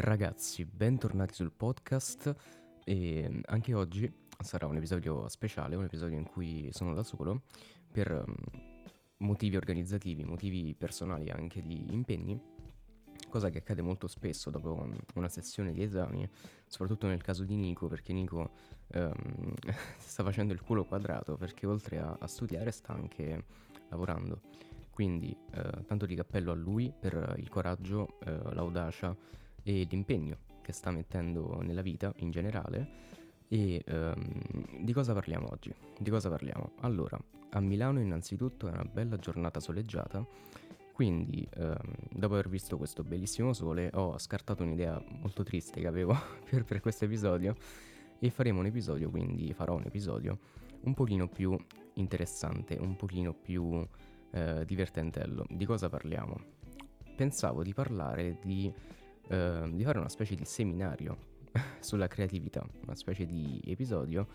Ragazzi, bentornati sul podcast e anche oggi sarà un episodio speciale, un episodio in cui sono da solo per mm, motivi organizzativi, motivi personali anche di impegni, cosa che accade molto spesso dopo una sessione di esami, soprattutto nel caso di Nico, perché Nico ehm, sta facendo il culo quadrato perché oltre a, a studiare sta anche lavorando. Quindi eh, tanto di cappello a lui per il coraggio, eh, l'audacia e l'impegno che sta mettendo nella vita in generale. E ehm, di cosa parliamo oggi? Di cosa parliamo? Allora, a Milano innanzitutto è una bella giornata soleggiata, quindi ehm, dopo aver visto questo bellissimo sole ho scartato un'idea molto triste che avevo per, per questo episodio e faremo un episodio, quindi farò un episodio un pochino più interessante, un pochino più eh, divertentello. Di cosa parliamo? Pensavo di parlare di Ehm, di fare una specie di seminario sulla creatività, una specie di episodio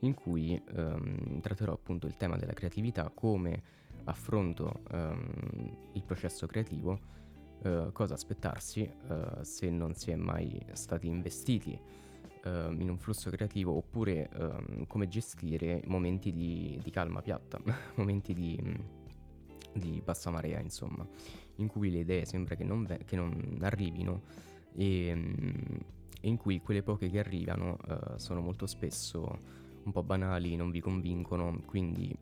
in cui ehm, tratterò appunto il tema della creatività, come affronto ehm, il processo creativo, eh, cosa aspettarsi eh, se non si è mai stati investiti ehm, in un flusso creativo oppure ehm, come gestire momenti di, di calma piatta, momenti di, di bassa marea insomma in cui le idee sembra che non, ve- che non arrivino e, mm, e, in cui quelle poche che arrivano uh, sono molto spesso un po' banali, non vi convincono, quindi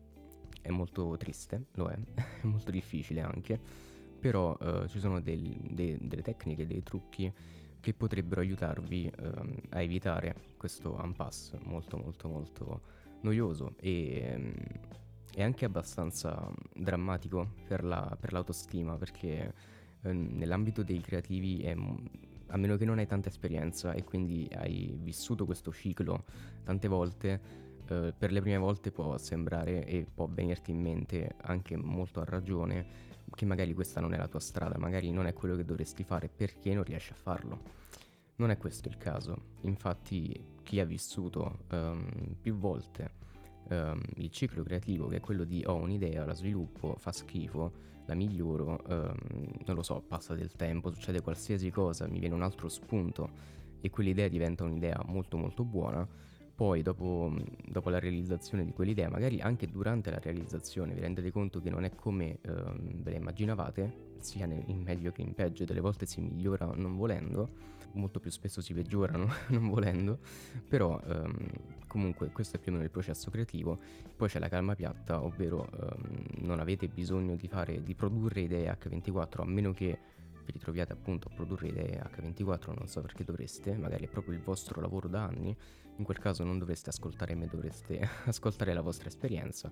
è molto triste, lo è, è molto difficile anche, però uh, ci sono del, de- delle tecniche, dei trucchi che potrebbero aiutarvi uh, a evitare questo impasse molto molto molto noioso e... Um, è anche abbastanza drammatico per, la, per l'autostima perché eh, nell'ambito dei creativi è, a meno che non hai tanta esperienza e quindi hai vissuto questo ciclo tante volte, eh, per le prime volte può sembrare e può venirti in mente anche molto a ragione che magari questa non è la tua strada, magari non è quello che dovresti fare perché non riesci a farlo. Non è questo il caso, infatti chi ha vissuto um, più volte um, il ciclo creativo che è quello di ho un'idea, la sviluppo, fa schifo, la miglioro, um, non lo so, passa del tempo, succede qualsiasi cosa, mi viene un altro spunto e quell'idea diventa un'idea molto molto buona, poi dopo, dopo, la realizzazione di quell'idea, magari anche durante la realizzazione, vi rendete conto che non è come ehm, ve la immaginavate, sia in meglio che in peggio, delle volte si migliora non volendo, molto più spesso si peggiora non volendo, però ehm, comunque questo è più o meno il processo creativo, poi c'è la calma piatta, ovvero ehm, non avete bisogno di, fare, di produrre idee H24 a meno che vi ritroviate appunto a produrre idee H24, non so perché dovreste, magari è proprio il vostro lavoro da anni, in quel caso non dovreste ascoltare me, dovreste ascoltare la vostra esperienza,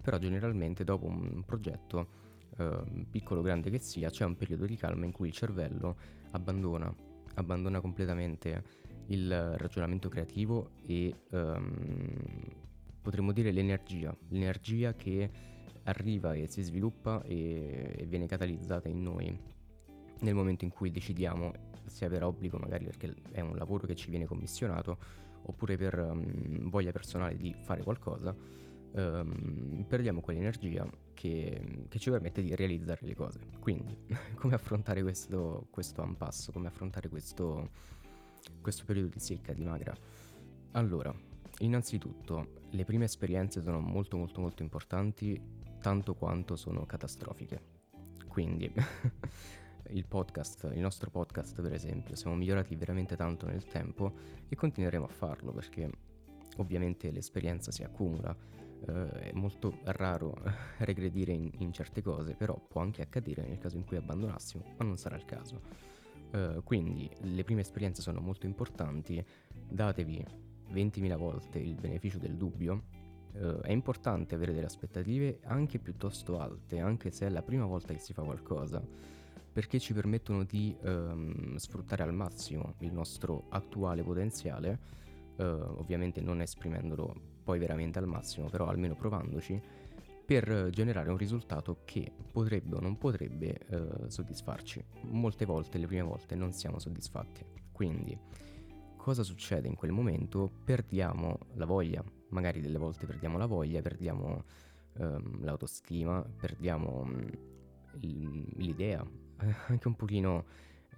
però generalmente dopo un progetto, eh, piccolo o grande che sia, c'è un periodo di calma in cui il cervello abbandona, abbandona completamente il ragionamento creativo e ehm, potremmo dire l'energia, l'energia che arriva e si sviluppa e, e viene catalizzata in noi. Nel momento in cui decidiamo sia per obbligo magari perché è un lavoro che ci viene commissionato oppure per um, voglia personale di fare qualcosa um, perdiamo quell'energia che, che, ci permette di realizzare le cose. Quindi come affrontare questo, questo impasse come affrontare questo, questo periodo di secca di magra? Allora innanzitutto le prime esperienze sono molto molto molto importanti tanto quanto sono catastrofiche. Quindi il podcast, il nostro podcast per esempio, siamo migliorati veramente tanto nel tempo e continueremo a farlo perché ovviamente l'esperienza si accumula, eh, è molto raro regredire in, in, certe cose, però può anche accadere nel caso in cui abbandonassimo, ma non sarà il caso. Eh, quindi le prime esperienze sono molto importanti, datevi 20.000 volte il beneficio del dubbio. Uh, è importante avere delle aspettative anche piuttosto alte, anche se è la prima volta che si fa qualcosa perché ci permettono di ehm, sfruttare al massimo il nostro attuale potenziale, eh, ovviamente non esprimendolo poi veramente al massimo, però almeno provandoci, per generare un risultato che potrebbe o non potrebbe eh, soddisfarci. Molte volte, le prime volte, non siamo soddisfatti. Quindi, cosa succede in quel momento? Perdiamo la voglia, magari delle volte perdiamo la voglia, perdiamo ehm, l'autostima, perdiamo mm, l'idea, anche un pochino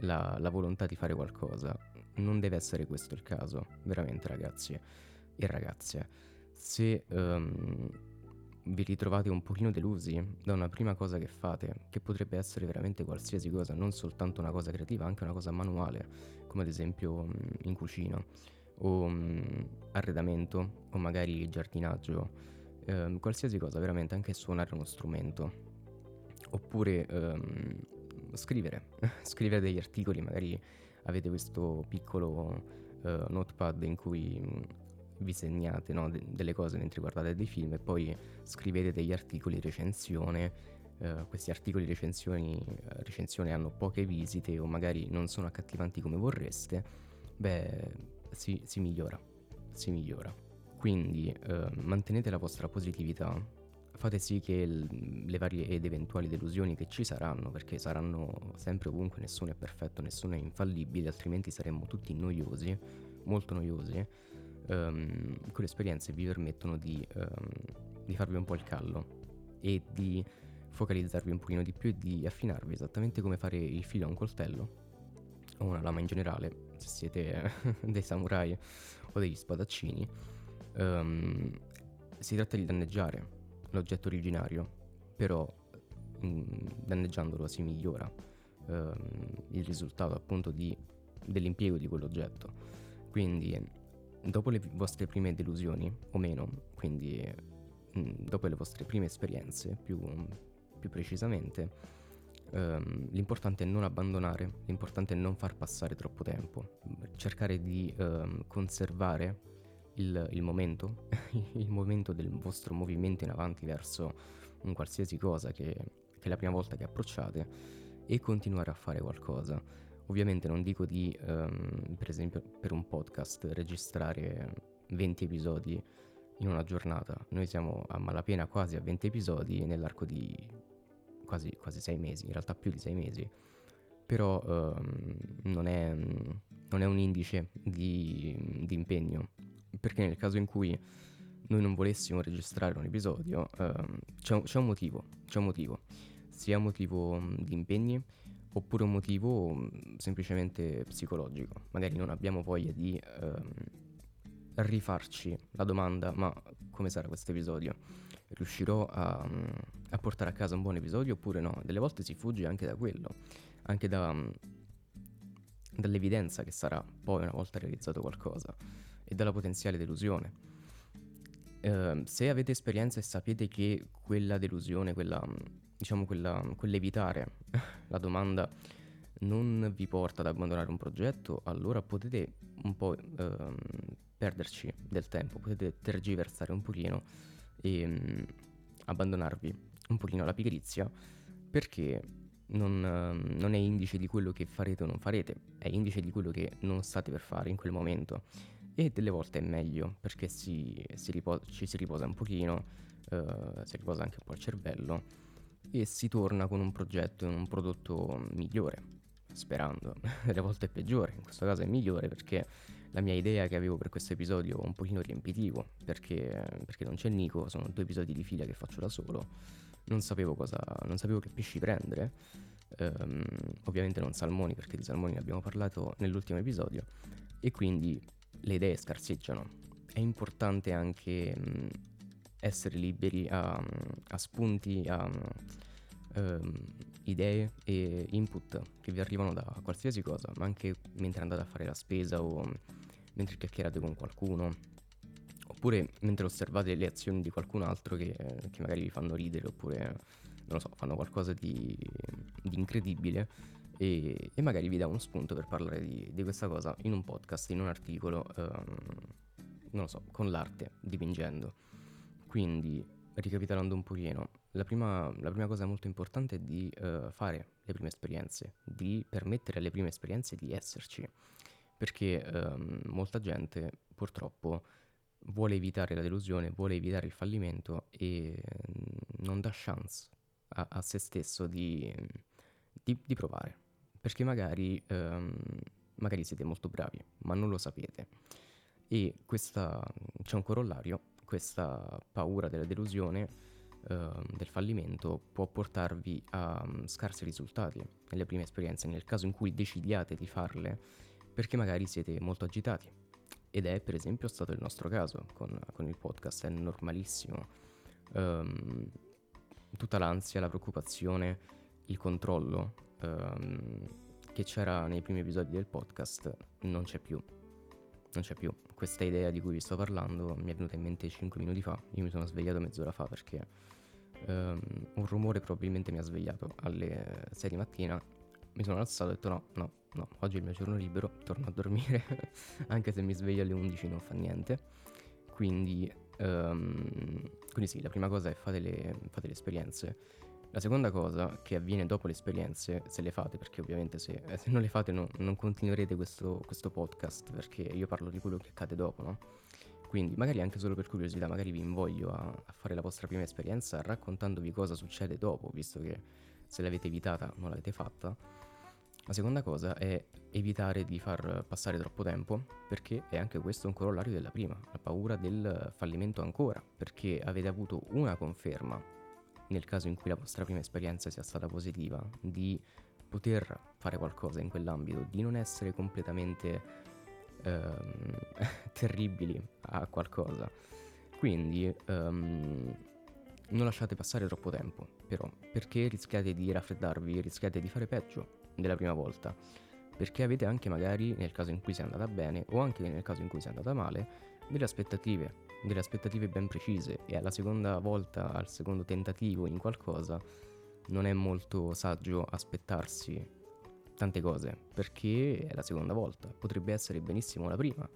la, la volontà di fare qualcosa. Non deve essere questo il caso, veramente ragazzi e ragazze. Se um, vi ritrovate un pochino delusi da una prima cosa che fate, che potrebbe essere veramente qualsiasi cosa, non soltanto una cosa creativa, anche una cosa manuale, come ad esempio mm, in cucina, o um, arredamento, o magari giardinaggio, um, qualsiasi cosa, veramente anche suonare uno strumento, oppure um, scrivere, scrivere degli articoli, magari avete questo piccolo uh, notepad in cui vi segnate no, de- delle cose mentre guardate dei film e poi scrivete degli articoli recensione. Uh, questi articoli recensioni, uh, recensione hanno poche visite o magari non sono accattivanti come vorreste, beh, si, si migliora, si migliora. Quindi uh, mantenete la vostra positività, fate sì che le varie ed eventuali delusioni che ci saranno, perché saranno sempre ovunque, nessuno è perfetto, nessuno è infallibile, altrimenti saremmo tutti noiosi, molto noiosi um, quelle esperienze vi permettono di, um, di farvi un po' il callo e di focalizzarvi un pochino di più e di affinarvi esattamente come fare il filo a un coltello o una lama in generale, se siete dei samurai o degli spadaccini. Um, si tratta di danneggiare l'oggetto originario, però mh, danneggiandolo si migliora um, il risultato appunto di, dell'impiego di quell'oggetto. Quindi dopo le vostre prime delusioni, o meno, quindi mh, mm, dopo le vostre prime esperienze, più, più precisamente, um, l'importante è non abbandonare, l'importante è non far passare troppo tempo, cercare di um, conservare il, il momento, il momento del vostro movimento in avanti verso un qualsiasi cosa che, che è la prima volta che approcciate e continuare a fare qualcosa Ovviamente non dico di, um, per esempio, per un podcast registrare 20 episodi in una giornata. Noi siamo a malapena quasi a 20 episodi nell'arco di quasi, quasi 6 mesi, in realtà più di 6 mesi. Però um, non, è, non, è, un indice di, di, impegno, perché nel caso in cui noi non volessimo registrare un episodio, um, c'è, c'è, un motivo, c'è un motivo, sia motivo di impegni, oppure un motivo mm, semplicemente psicologico. Magari non abbiamo voglia di ehm, rifarci la domanda ma come sarà questo episodio? Riuscirò a, mm, a, portare a casa un buon episodio oppure no? Delle volte si fugge anche da quello, anche da, mm, dall'evidenza che sarà poi una volta realizzato qualcosa e dalla potenziale delusione. Uh, se avete esperienza e sapete che quella delusione, quella diciamo quella, quell'evitare la domanda non vi porta ad abbandonare un progetto, allora potete un po' ehm, perderci del tempo, potete tergiversare un pochino e mh, mm, abbandonarvi un pochino alla pigrizia perché non, uh, non, è indice di quello che farete o non farete, è indice di quello che non state per fare in quel momento. E delle volte è meglio perché si, si riposa, ci si riposa un pochino, uh, si riposa anche un po' il cervello e si torna con un progetto e un prodotto migliore, sperando. Delle volte è peggiore, in questo caso è migliore perché la mia idea che avevo per questo episodio è un pochino riempitivo, perché, perché non c'è Nico, sono due episodi di fila che faccio da solo, non sapevo cosa, non sapevo che pesci prendere, um, ovviamente non salmoni perché di salmoni ne abbiamo parlato nell'ultimo episodio, e quindi le idee scarseggiano. È importante anche... Um, essere liberi a, a spunti, a um, idee e input che vi arrivano da qualsiasi cosa, ma anche mentre andate a fare la spesa o mentre chiacchierate con qualcuno, oppure mentre osservate le azioni di qualcun altro che, che magari vi fanno ridere oppure, non lo so, fanno qualcosa di, di incredibile e, e, magari vi dà uno spunto per parlare di, di, questa cosa in un podcast, in un articolo, um, non lo so, con l'arte, dipingendo. Quindi, ricapitolando un pochino, la prima, la prima cosa molto importante è di uh, fare le prime esperienze, di permettere alle prime esperienze di esserci, perché um, molta gente purtroppo vuole evitare la delusione, vuole evitare il fallimento e non dà chance a, a se stesso di, di, di, provare, perché magari, um, magari siete molto bravi, ma non lo sapete. E questa, c'è un corollario questa paura della delusione uh, del fallimento può portarvi a um, scarsi risultati nelle prime esperienze, nel caso in cui decidiate di farle, perché magari siete molto agitati. Ed è per esempio stato il nostro caso con, con il podcast, è normalissimo. Um, tutta l'ansia, la preoccupazione, il controllo um, che c'era nei primi episodi del podcast non c'è più. Non c'è più. Questa idea di cui vi sto parlando mi è venuta in mente 5 minuti fa. Io mi sono svegliato mezz'ora fa perché um, un rumore probabilmente mi ha svegliato alle 6 di mattina. Mi sono alzato e ho detto no, no, no, oggi è il mio giorno libero, torno a dormire, anche se mi sveglio alle 11 non fa niente. Quindi, um, quindi sì, la prima cosa è fate le, fate le esperienze. La seconda cosa che avviene dopo le esperienze, se le fate, perché ovviamente se, eh, se non le fate no, non continuerete questo, questo, podcast, perché io parlo di quello che accade dopo, no? Quindi magari anche solo per curiosità, magari vi invoglio a, a fare la vostra prima esperienza raccontandovi cosa succede dopo, visto che se l'avete evitata non l'avete fatta. La seconda cosa è evitare di far passare troppo tempo, perché è anche questo un corollario della prima, la paura del fallimento ancora, perché avete avuto una conferma nel caso in cui la vostra prima esperienza sia stata positiva, di poter fare qualcosa in quell'ambito, di non essere completamente ehm, terribili a qualcosa. Quindi ehm, non lasciate passare troppo tempo, però, perché rischiate di raffreddarvi, rischiate di fare peggio della prima volta, perché avete anche magari, nel caso in cui sia andata bene o anche nel caso in cui sia andata male, delle aspettative delle aspettative ben precise e alla seconda volta, al secondo tentativo in qualcosa, non è molto saggio aspettarsi tante cose, perché è la seconda volta, potrebbe essere benissimo la prima,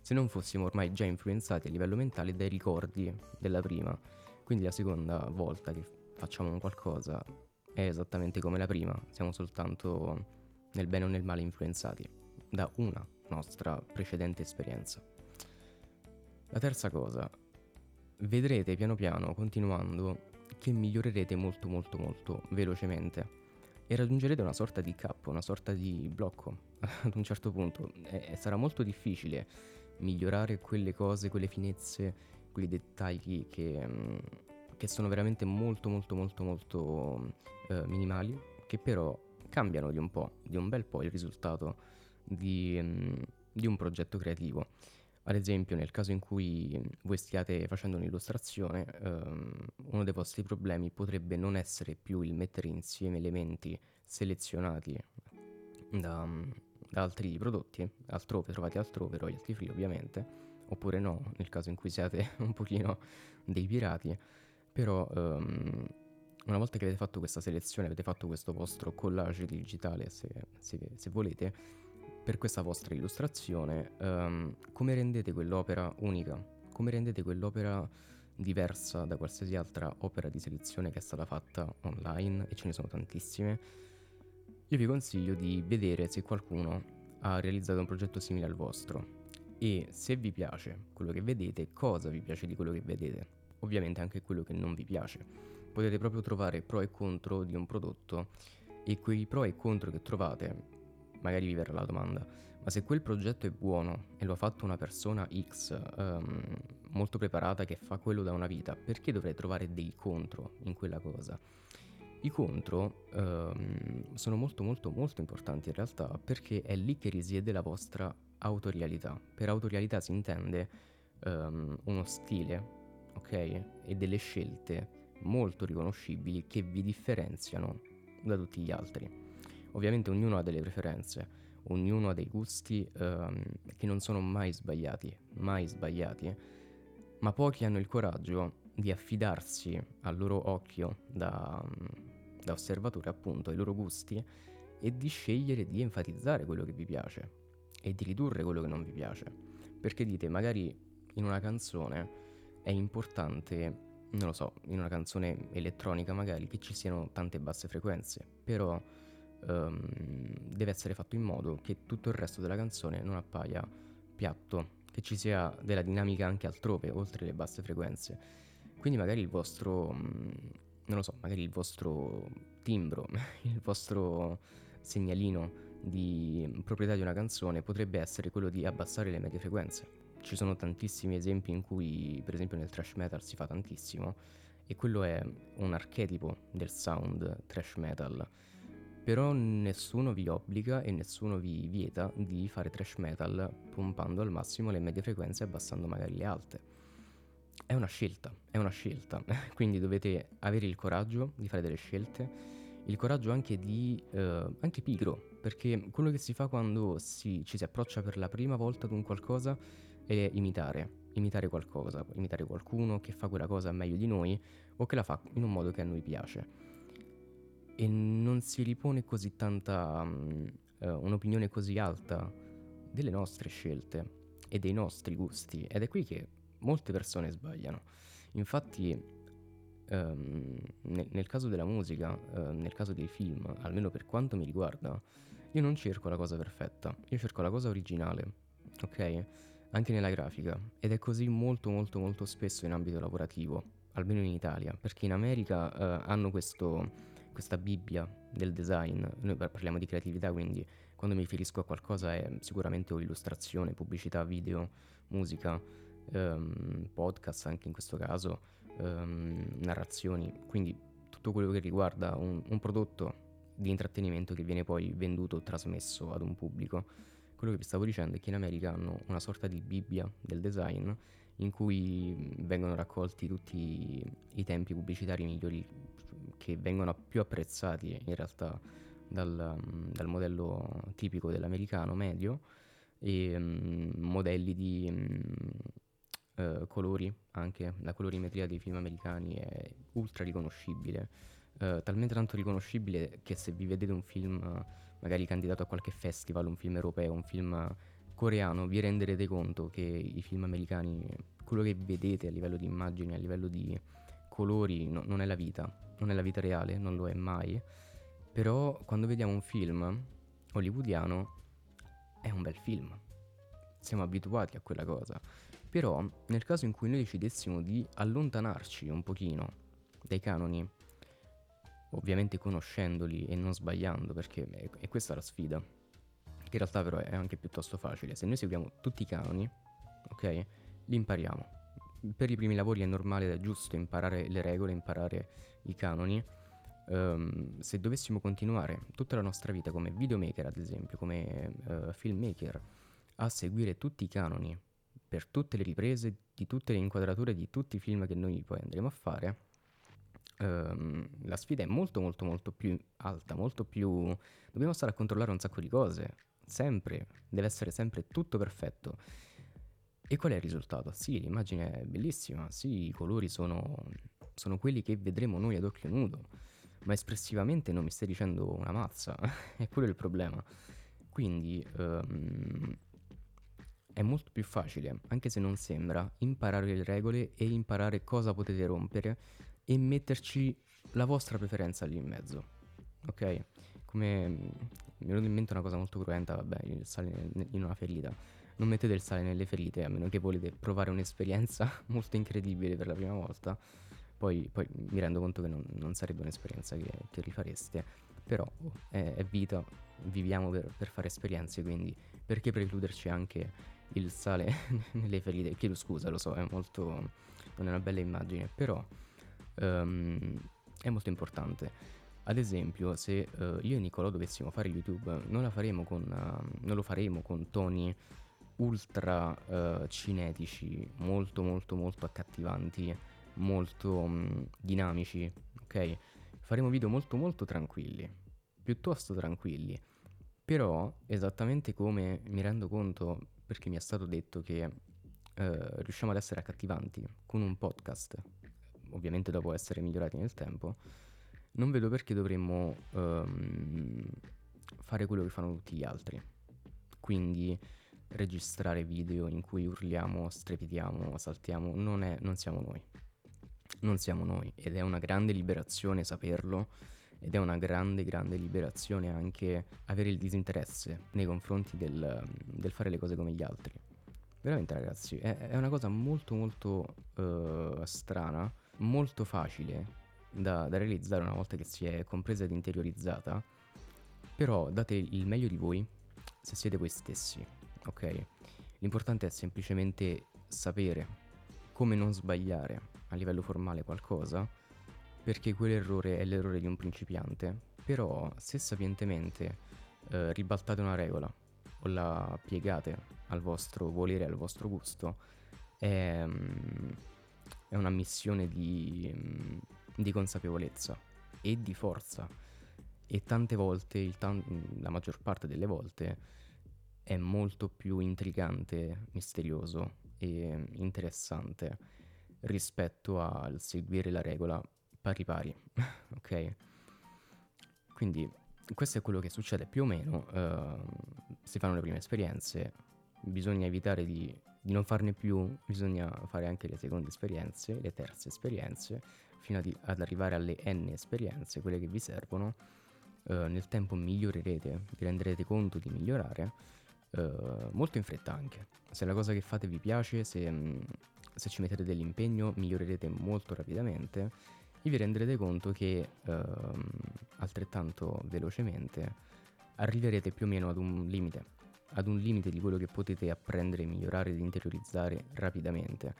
se non fossimo ormai già influenzati a livello mentale dai ricordi della prima. Quindi la seconda volta che facciamo qualcosa è esattamente come la prima, siamo soltanto nel bene o nel male influenzati da una nostra precedente esperienza. La terza cosa, vedrete piano piano, continuando, che migliorerete molto molto molto velocemente. E raggiungerete una sorta di cap, una sorta di blocco. Ad un certo punto e sarà molto difficile migliorare quelle cose, quelle finezze, quei dettagli che, mm, che sono veramente molto molto molto molto uh, minimali, che però cambiano di un po', di un bel po' il risultato di, um, di un progetto creativo. Ad esempio, nel caso in cui voi stiate facendo un'illustrazione, ehm, uno dei vostri problemi potrebbe non essere più il mettere insieme elementi selezionati da, da altri prodotti, altrove, trovati altrove, royalty free ovviamente, oppure no, nel caso in cui siate un pochino dei pirati, però ehm, una volta che avete fatto questa selezione, avete fatto questo vostro collage digitale, se, se, se volete, per questa vostra illustrazione, um, come rendete quell'opera unica? Come rendete quell'opera diversa da qualsiasi altra opera di selezione che è stata fatta online, e ce ne sono tantissime? Io vi consiglio di vedere se qualcuno ha realizzato un progetto simile al vostro e se vi piace quello che vedete, cosa vi piace di quello che vedete. Ovviamente anche quello che non vi piace. Potete proprio trovare pro e contro di un prodotto e quei pro e contro che trovate magari vi verrà la domanda, ma se quel progetto è buono e lo ha fatto una persona X um, molto preparata che fa quello da una vita, perché dovrei trovare dei contro in quella cosa? I contro um, sono molto molto molto importanti in realtà perché è lì che risiede la vostra autorialità. Per autorialità si intende um, uno stile, ok? E delle scelte molto riconoscibili che vi differenziano da tutti gli altri. Ovviamente ognuno ha delle preferenze, ognuno ha dei gusti ehm, che non sono mai sbagliati, mai sbagliati, ma pochi hanno il coraggio di affidarsi al loro occhio da, da osservatore appunto ai loro gusti e di scegliere di enfatizzare quello che vi piace e di ridurre quello che non vi piace. Perché dite, magari in una canzone è importante, non lo so, in una canzone elettronica magari che ci siano tante basse frequenze, però um, deve essere fatto in modo che tutto il resto della canzone non appaia piatto, che ci sia della dinamica anche altrove, oltre le basse frequenze. Quindi magari il vostro, mm, non lo so, magari il vostro timbro, il vostro segnalino di proprietà di una canzone potrebbe essere quello di abbassare le medie frequenze. Ci sono tantissimi esempi in cui, per esempio nel thrash metal si fa tantissimo, e quello è un archetipo del sound trash metal. Però nessuno vi obbliga e nessuno vi vieta di fare trash metal pompando al massimo le medie frequenze e abbassando magari le alte. È una scelta, è una scelta, quindi dovete avere il coraggio di fare delle scelte, il coraggio anche di... Eh, anche pigro, perché quello che si fa quando si, ci si approccia per la prima volta ad un qualcosa è imitare, imitare qualcosa, imitare qualcuno che fa quella cosa meglio di noi o che la fa in un modo che a noi piace. E non si ripone così tanta, um, uh, un'opinione così alta delle nostre scelte e dei nostri gusti. Ed è qui che molte persone sbagliano. Infatti, um, nel, nel, caso della musica, uh, nel caso dei film, almeno per quanto mi riguarda, io non cerco la cosa perfetta, io cerco la cosa originale, ok? Anche nella grafica. Ed è così molto molto molto spesso in ambito lavorativo, almeno in Italia, perché in America uh, hanno questo, questa Bibbia del design, noi parliamo di creatività, quindi quando mi riferisco a qualcosa è sicuramente o illustrazione, pubblicità, video, musica, um, podcast anche in questo caso, um, narrazioni, quindi tutto quello che riguarda un, un prodotto di intrattenimento che viene poi venduto o trasmesso ad un pubblico. Quello che vi stavo dicendo è che in America hanno una sorta di Bibbia del design in cui vengono raccolti tutti i tempi pubblicitari migliori che vengono più apprezzati in realtà dal, dal modello tipico dell'americano medio e um, modelli di um, uh, colori anche la colorimetria dei film americani è ultra riconoscibile uh, talmente tanto riconoscibile che se vi vedete un film magari candidato a qualche festival un film europeo un film coreano vi renderete conto che i film americani quello che vedete a livello di immagini a livello di colori no, non è la vita non è la vita reale non lo è mai però quando vediamo un film hollywoodiano è un bel film. Siamo abituati a quella cosa. Però nel caso in cui noi decidessimo di allontanarci un pochino dai canoni, ovviamente conoscendoli e non sbagliando, perché è, è questa la sfida, che in realtà però è anche piuttosto facile. Se noi seguiamo tutti i canoni, ok, li impariamo. Per i primi lavori è normale ed è giusto imparare le regole, imparare i canoni, um, se dovessimo continuare tutta la nostra vita come videomaker, ad esempio, come uh, filmmaker, a seguire tutti i canoni per tutte le riprese, di tutte le inquadrature di tutti i film che noi poi andremo a fare, um, la sfida è molto molto molto più alta, molto più... Dobbiamo stare a controllare un sacco di cose, sempre, deve essere sempre tutto perfetto. E qual è il risultato? Sì, l'immagine è bellissima, sì, i colori sono, sono quelli che vedremo noi ad occhio nudo ma espressivamente non mi stai dicendo una mazza, è quello il problema. Quindi um, è molto più facile, anche se non sembra, imparare le regole e imparare cosa potete rompere e metterci la vostra preferenza lì in mezzo. Ok? Come mi è venuta in mente una cosa molto cruenta, vabbè, il sale in una ferita. Non mettete il sale nelle ferite, a meno che volete provare un'esperienza molto incredibile per la prima volta poi, poi mi rendo conto che non, non sarebbe un'esperienza che, che rifareste, però è, è, vita, viviamo per, per, fare esperienze, quindi perché precluderci anche il sale nelle ferite? Chiedo scusa, lo so, è molto... non è una bella immagine, però um, è molto importante. Ad esempio, se uh, io e Nicolò dovessimo fare YouTube, non, con, uh, non lo faremo con toni ultra uh, cinetici, molto molto molto accattivanti molto mh, mm, dinamici, ok? Faremo video molto molto tranquilli, piuttosto tranquilli. Però, esattamente come mi rendo conto, perché mi è stato detto che eh, riusciamo ad essere accattivanti con un podcast, ovviamente dopo essere migliorati nel tempo, non vedo perché dovremmo ehm, fare quello che fanno tutti gli altri. Quindi registrare video in cui urliamo, strepitiamo, saltiamo, non, è, non siamo noi non siamo noi ed è una grande liberazione saperlo ed è una grande, grande liberazione anche avere il disinteresse nei confronti del, del fare le cose come gli altri. Veramente ragazzi, è, è una cosa molto molto uh, strana, molto facile da, da realizzare una volta che si è compresa ed interiorizzata, però date il meglio di voi se siete voi stessi, ok? L'importante è semplicemente sapere come non sbagliare a livello formale qualcosa perché quell'errore è l'errore di un principiante, però se sapientemente eh, ribaltate una regola o la piegate al vostro volere, al vostro gusto, è, mm, è una missione di, mm, di, consapevolezza e di forza. E tante volte, tan- la maggior parte delle volte, è molto più intrigante, misterioso e interessante rispetto al seguire la regola pari pari, ok? Quindi questo è quello che succede più o meno, uh, si fanno le prime esperienze, bisogna evitare di, di, non farne più, bisogna fare anche le seconde esperienze, le terze esperienze, fino di, ad arrivare alle n esperienze, quelle che vi servono. Uh, nel tempo migliorerete, vi renderete conto di migliorare, uh, molto in fretta anche. Se la cosa che fate vi piace, se, mm, se ci mettete dell'impegno, migliorerete molto rapidamente e vi renderete conto che ehm, altrettanto velocemente arriverete più o meno ad un limite, ad un limite di quello che potete apprendere, migliorare ed interiorizzare rapidamente.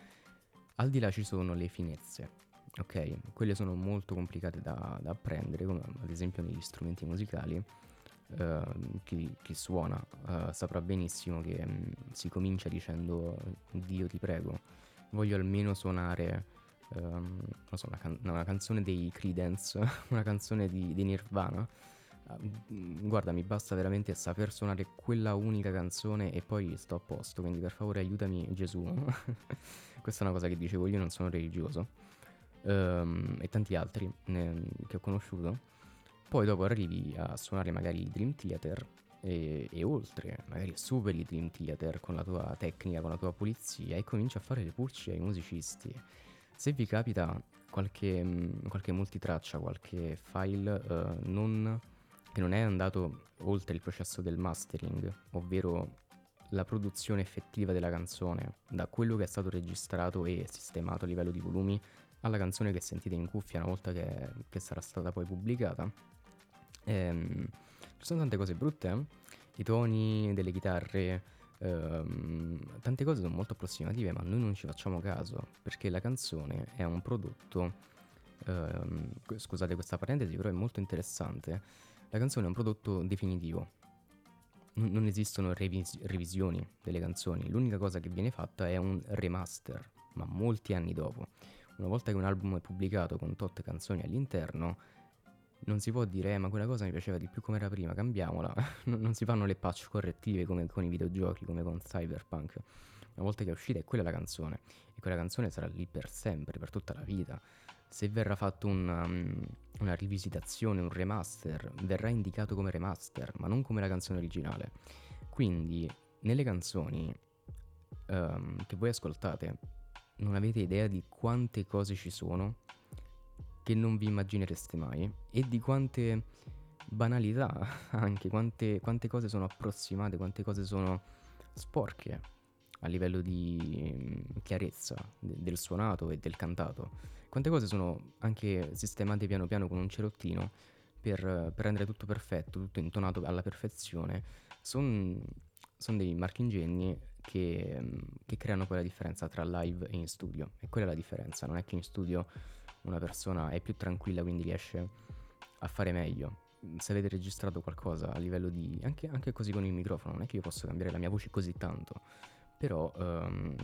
Al di là ci sono le finezze, ok? Quelle sono molto complicate da, da apprendere, come ad esempio negli strumenti musicali. Uh, chi, chi, suona uh, saprà benissimo che um, si comincia dicendo Dio ti prego, voglio almeno suonare um, so, una, can- una, canzone dei Credence, una canzone di, di Nirvana. Uh, guarda, mi basta veramente saper suonare quella unica canzone e poi sto a posto, quindi per favore aiutami Gesù. Questa è una cosa che dicevo io, non sono religioso. Um, e tanti altri ne, che ho conosciuto. Poi dopo arrivi a suonare magari il Dream Theater e, e, oltre, magari superi il Dream Theater con la tua tecnica, con la tua pulizia e cominci a fare le pulci ai musicisti. Se vi capita qualche, mm, qualche multitraccia, qualche file uh, non, che non è andato oltre il processo del mastering, ovvero la produzione effettiva della canzone, da quello che è stato registrato e sistemato a livello di volumi alla canzone che sentite in cuffia una volta che, che sarà stata poi pubblicata. Ehm, ci sono tante cose brutte, eh? i toni delle chitarre, ehm, tante cose sono molto approssimative, ma noi non ci facciamo caso, perché la canzone è un prodotto, ehm, scusate questa parentesi, però è molto interessante, la canzone è un prodotto definitivo. Non esistono revis- revisioni delle canzoni, l'unica cosa che viene fatta è un remaster, ma molti anni dopo. Una volta che un album è pubblicato con tot canzoni all'interno, non si può dire, eh, ma quella cosa mi piaceva di più come era prima, cambiamola. non si fanno le patch correttive come con i videogiochi, come con Cyberpunk. Una volta che è uscita è quella la canzone, e quella canzone sarà lì per sempre, per tutta la vita. Se verrà fatto una, um, una rivisitazione, un remaster, verrà indicato come remaster, ma non come la canzone originale. Quindi, nelle canzoni um, che voi ascoltate, non avete idea di quante cose ci sono che non vi immaginereste mai e di quante banalità anche, quante, quante cose sono approssimate, quante cose sono sporche a livello di mm, chiarezza de- del suonato e del cantato. Quante cose sono anche sistemate piano piano con un cerottino per, per rendere tutto perfetto, tutto intonato alla perfezione. Sono son dei marchingegni che, mm, che creano poi la differenza tra live e in studio. E quella è la differenza, non è che in studio una persona è più tranquilla, quindi riesce a fare meglio. Se avete registrato qualcosa a livello di... anche, anche così con il microfono, non è che io posso cambiare la mia voce così tanto, però um,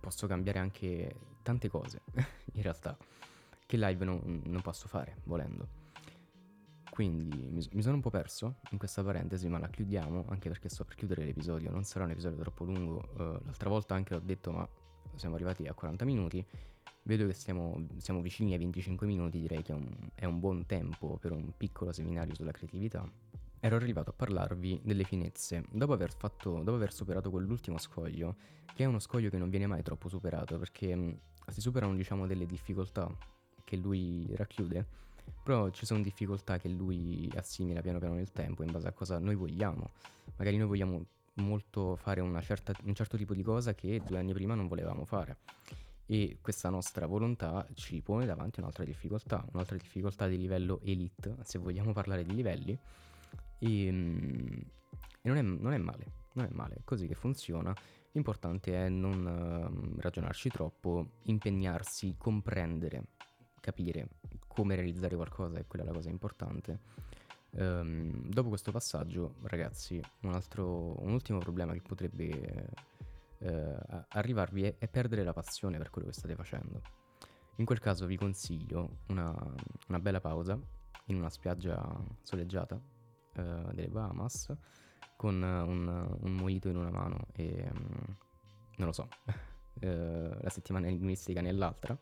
posso cambiare anche tante cose, in realtà, che live non, non posso fare, volendo. Quindi mi, mi, sono un po' perso in questa parentesi, ma la chiudiamo anche perché sto per chiudere l'episodio. Non sarà un episodio troppo lungo. Uh, l'altra volta anche ho detto, ma siamo arrivati a 40 minuti. Vedo che siamo, siamo vicini ai 25 minuti, direi che è un, è un buon tempo per un piccolo seminario sulla creatività. Ero arrivato a parlarvi delle finezze, dopo aver, fatto, dopo aver superato quell'ultimo scoglio, che è uno scoglio che non viene mai troppo superato, perché mh, si superano diciamo delle difficoltà che lui racchiude, però ci sono difficoltà che lui assimila piano piano nel tempo in base a cosa noi vogliamo. Magari noi vogliamo molto fare certa, un certo tipo di cosa che due anni prima non volevamo fare e questa nostra volontà ci pone davanti un'altra difficoltà, un'altra difficoltà di livello elite, se vogliamo parlare di livelli, e, mm, e non, è, non, è, male, non è male, è così che funziona. L'importante è non uh, ragionarci troppo, impegnarsi, comprendere capire come realizzare qualcosa e quella è la cosa importante. Um, dopo questo passaggio, ragazzi, un, altro, un ultimo problema che potrebbe uh, arrivarvi è, è, perdere la passione per quello che state facendo. In quel caso vi consiglio una, una bella pausa in una spiaggia soleggiata uh, delle Bahamas con un, un mojito in una mano e um, non lo so, uh, la settimana linguistica nell'altra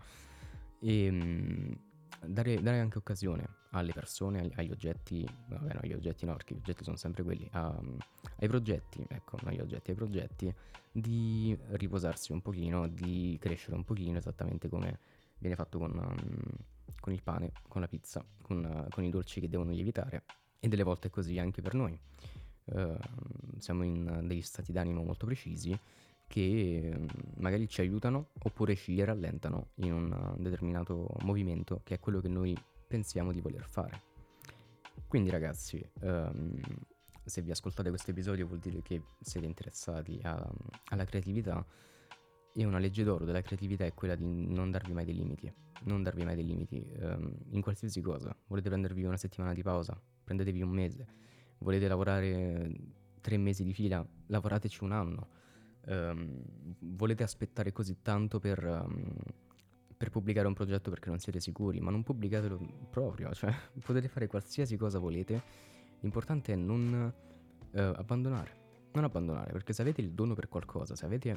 e um, dare, dare, anche occasione alle persone, agli, oggetti, vabbè no, agli oggetti no, perché gli oggetti sono sempre quelli, a, ai progetti, ecco, non agli oggetti, ai progetti, di riposarsi un pochino, di crescere un pochino, esattamente come viene fatto con, con il pane, con la pizza, con, con, i dolci che devono lievitare, e delle volte è così anche per noi. Uh, siamo in degli stati d'animo molto precisi che mm, magari ci aiutano oppure ci rallentano in un determinato movimento che è quello che noi pensiamo di voler fare. Quindi ragazzi, um, se vi ascoltate questo episodio vuol dire che siete interessati a, alla creatività e una legge d'oro della creatività è quella di non darvi mai dei limiti, non darvi mai dei limiti um, in qualsiasi cosa. Volete prendervi una settimana di pausa? Prendetevi un mese. Volete lavorare tre mesi di fila? Lavorateci un anno um, volete aspettare così tanto per, um, per, pubblicare un progetto perché non siete sicuri, ma non pubblicatelo proprio, cioè potete fare qualsiasi cosa volete, l'importante è non uh, abbandonare. Non abbandonare, perché se avete il dono per qualcosa, se avete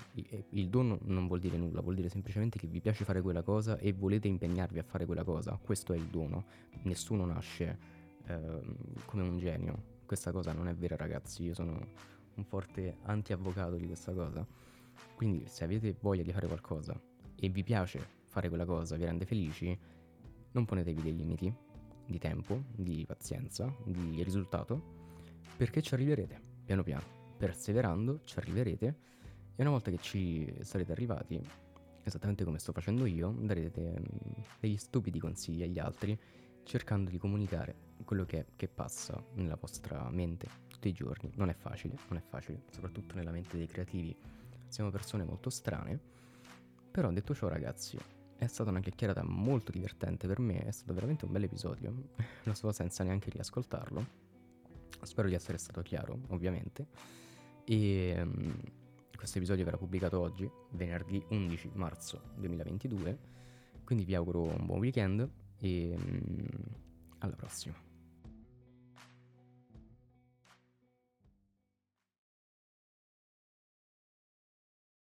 il dono non vuol dire nulla, vuol dire semplicemente che vi piace fare quella cosa e volete impegnarvi a fare quella cosa, questo è il dono. Nessuno nasce eh, come un genio. Questa cosa non è vera, ragazzi. Io sono un forte anti-avvocato di questa cosa. Quindi se avete voglia di fare qualcosa e vi piace fare quella cosa, vi rende felici, non ponetevi dei limiti di tempo, di pazienza, di risultato, perché ci arriverete piano piano. Perseverando ci arriverete e una volta che ci sarete arrivati, esattamente come sto facendo io, darete mm, degli stupidi consigli agli altri cercando di comunicare quello che, che passa nella vostra mente tutti i giorni. Non è facile, non è facile, soprattutto nella mente dei creativi. Siamo persone molto strane. Però detto ciò, ragazzi, è stata una chiacchierata molto divertente per me, è stato veramente un bel episodio. Lo so senza neanche riascoltarlo. Spero di essere stato chiaro, ovviamente. E um, questo episodio verrà pubblicato oggi, venerdì 11 marzo 2022. Quindi vi auguro un buon weekend e um, alla prossima.